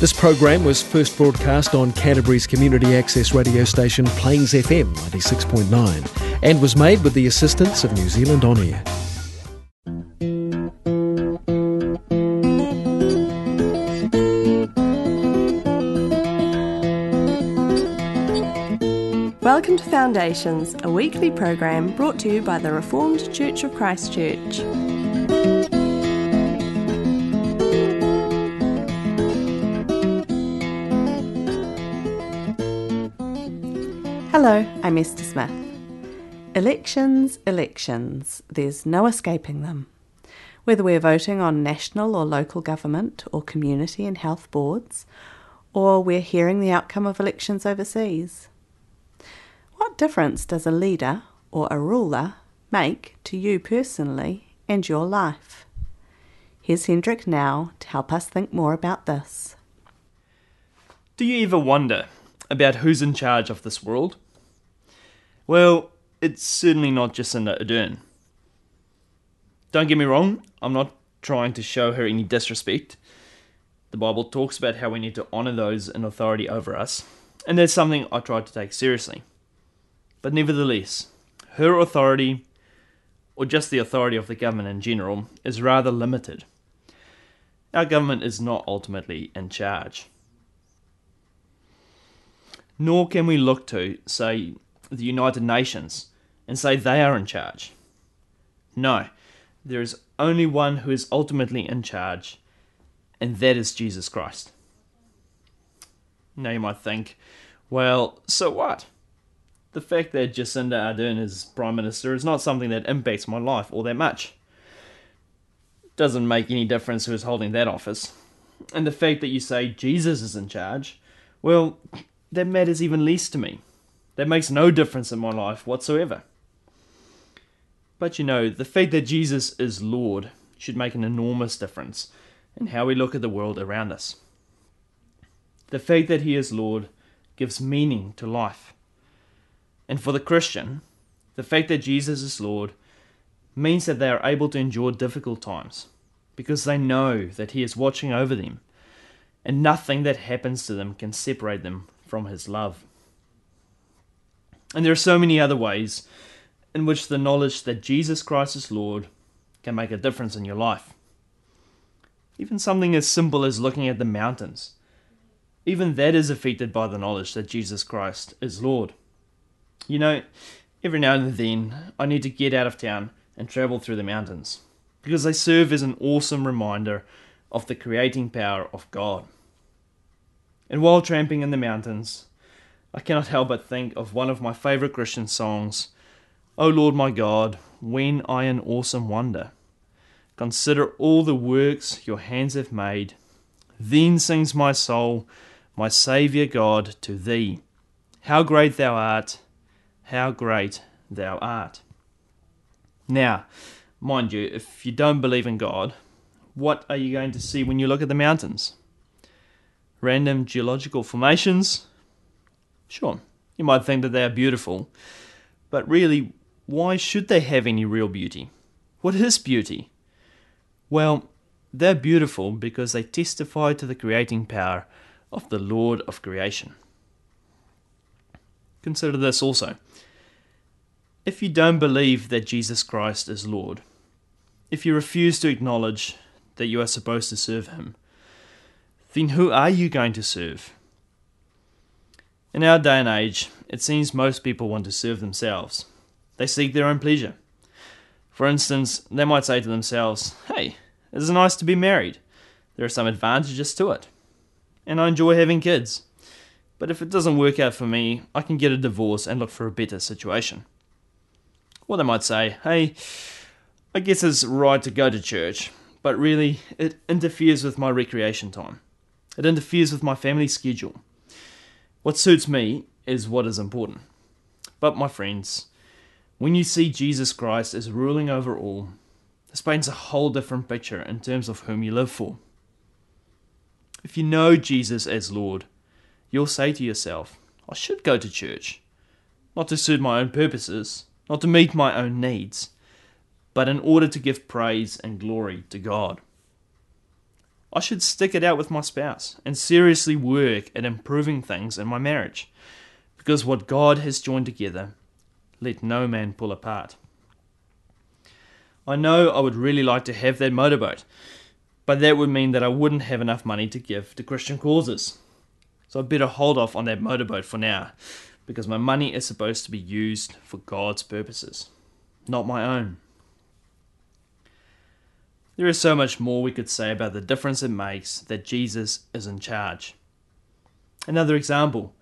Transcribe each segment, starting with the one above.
This program was first broadcast on Canterbury's community access radio station Plains FM 96.9 and was made with the assistance of New Zealand On Air. Welcome to Foundations, a weekly program brought to you by the Reformed Church of Christchurch. Hello, I'm Esther Smith. Elections, elections, there's no escaping them. Whether we're voting on national or local government or community and health boards, or we're hearing the outcome of elections overseas. What difference does a leader or a ruler make to you personally and your life? Here's Hendrik now to help us think more about this. Do you ever wonder about who's in charge of this world? Well, it's certainly not Jacinda Ardern. Don't get me wrong, I'm not trying to show her any disrespect. The Bible talks about how we need to honour those in authority over us, and that's something I try to take seriously. But nevertheless, her authority, or just the authority of the government in general, is rather limited. Our government is not ultimately in charge nor can we look to, say, the United Nations and say they are in charge. No, there is only one who is ultimately in charge, and that is Jesus Christ. Now you might think, well, so what? The fact that Jacinda Ardern is Prime Minister is not something that impacts my life all that much. Doesn't make any difference who is holding that office. And the fact that you say Jesus is in charge, well, that matters even less to me. That makes no difference in my life whatsoever. But you know, the fact that Jesus is Lord should make an enormous difference in how we look at the world around us. The fact that He is Lord gives meaning to life. And for the Christian, the fact that Jesus is Lord means that they are able to endure difficult times because they know that He is watching over them and nothing that happens to them can separate them from his love. And there are so many other ways in which the knowledge that Jesus Christ is Lord can make a difference in your life. Even something as simple as looking at the mountains. Even that is affected by the knowledge that Jesus Christ is Lord. You know, every now and then I need to get out of town and travel through the mountains because they serve as an awesome reminder of the creating power of God. And while tramping in the mountains, I cannot help but think of one of my favourite Christian songs, O Lord my God, when I in awesome wonder consider all the works your hands have made, then sings my soul, my Saviour God, to thee. How great thou art! How great thou art! Now, mind you, if you don't believe in God, what are you going to see when you look at the mountains? random geological formations? Sure, you might think that they are beautiful, but really, why should they have any real beauty? What is beauty? Well, they're beautiful because they testify to the creating power of the Lord of creation. Consider this also. If you don't believe that Jesus Christ is Lord, if you refuse to acknowledge that you are supposed to serve Him, then who are you going to serve? In our day and age, it seems most people want to serve themselves. They seek their own pleasure. For instance, they might say to themselves, Hey, it's nice to be married. There are some advantages to it. And I enjoy having kids. But if it doesn't work out for me, I can get a divorce and look for a better situation. Or they might say, Hey, I guess it's right to go to church, but really, it interferes with my recreation time. It interferes with my family schedule. What suits me is what is important. But, my friends, when you see Jesus Christ as ruling over all, this paints a whole different picture in terms of whom you live for. If you know Jesus as Lord, you'll say to yourself, I should go to church, not to suit my own purposes, not to meet my own needs, but in order to give praise and glory to God. I should stick it out with my spouse and seriously work at improving things in my marriage. Because what God has joined together, let no man pull apart. I know I would really like to have that motorboat, but that would mean that I wouldn't have enough money to give to Christian causes. So I'd better hold off on that motorboat for now, because my money is supposed to be used for God's purposes, not my own. There is so much more we could say about the difference it makes that Jesus is in charge. Another example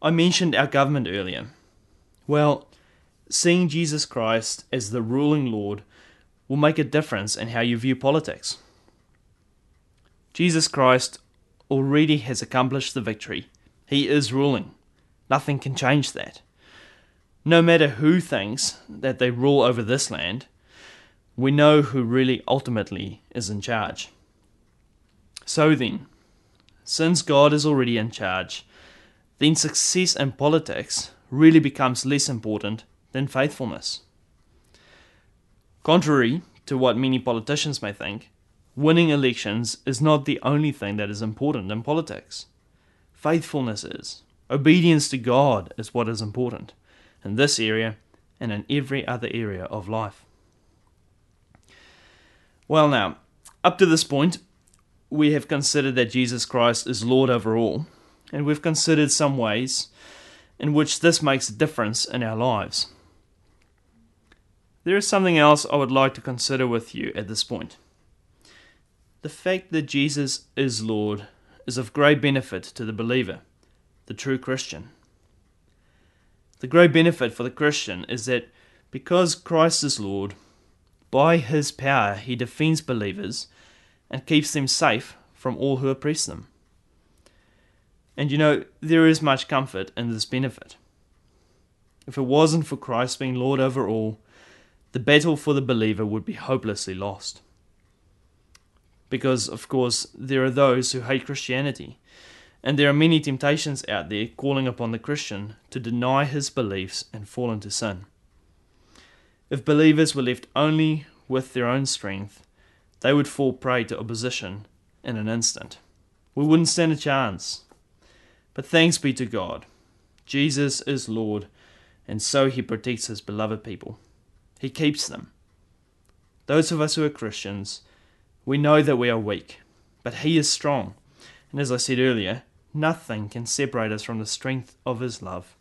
I mentioned our government earlier. Well, seeing Jesus Christ as the ruling Lord will make a difference in how you view politics. Jesus Christ already has accomplished the victory. He is ruling. Nothing can change that. No matter who thinks that they rule over this land, we know who really ultimately is in charge. So then, since God is already in charge, then success in politics really becomes less important than faithfulness. Contrary to what many politicians may think, winning elections is not the only thing that is important in politics. Faithfulness is. Obedience to God is what is important in this area and in every other area of life. Well, now, up to this point, we have considered that Jesus Christ is Lord over all, and we've considered some ways in which this makes a difference in our lives. There is something else I would like to consider with you at this point. The fact that Jesus is Lord is of great benefit to the believer, the true Christian. The great benefit for the Christian is that because Christ is Lord, by his power he defends believers and keeps them safe from all who oppress them. And you know, there is much comfort in this benefit. If it wasn't for Christ being Lord over all, the battle for the believer would be hopelessly lost. Because, of course, there are those who hate Christianity, and there are many temptations out there calling upon the Christian to deny his beliefs and fall into sin. If believers were left only with their own strength, they would fall prey to opposition in an instant. We wouldn't stand a chance. But thanks be to God. Jesus is Lord, and so he protects his beloved people. He keeps them. Those of us who are Christians, we know that we are weak, but He is strong. And as I said earlier, nothing can separate us from the strength of His love.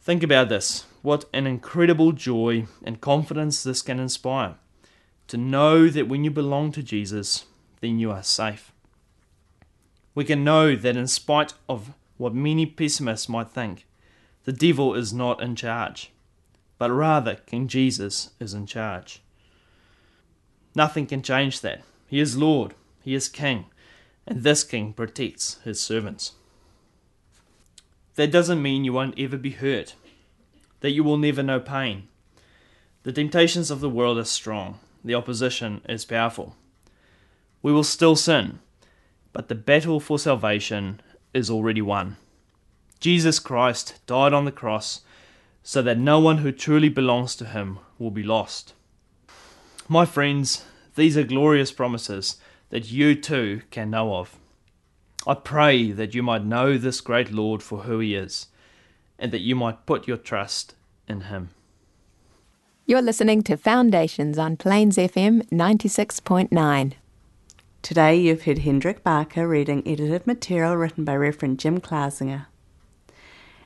Think about this. What an incredible joy and confidence this can inspire. To know that when you belong to Jesus, then you are safe. We can know that in spite of what many pessimists might think, the devil is not in charge but rather King Jesus is in charge. Nothing can change that. He is Lord, He is King, and this King protects His servants. That doesn't mean you won't ever be hurt, that you will never know pain. The temptations of the world are strong, the opposition is powerful. We will still sin, but the battle for salvation is already won. Jesus Christ died on the cross so that no one who truly belongs to him will be lost. My friends, these are glorious promises that you too can know of. I pray that you might know this great Lord for who he is, and that you might put your trust in him. You're listening to Foundations on Plains FM 96.9. Today you've heard Hendrik Barker reading edited material written by Reverend Jim Klausinger.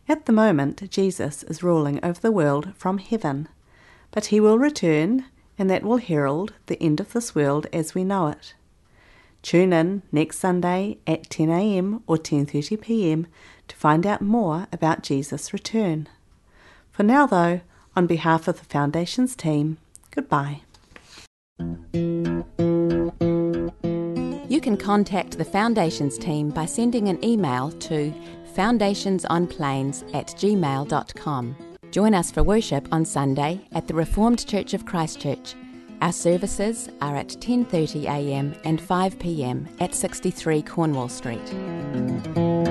At the moment, Jesus is ruling over the world from heaven, but he will return, and that will herald the end of this world as we know it. Tune in next Sunday at 10 a.m. or 10:30 p.m. to find out more about Jesus' return. For now though, on behalf of the Foundation's team, goodbye. You can contact the Foundation's team by sending an email to foundationsonplains at gmail.com. Join us for worship on Sunday at the Reformed Church of Christchurch. Our services are at 10:30 a.m. and 5 p.m. at 63 Cornwall Street.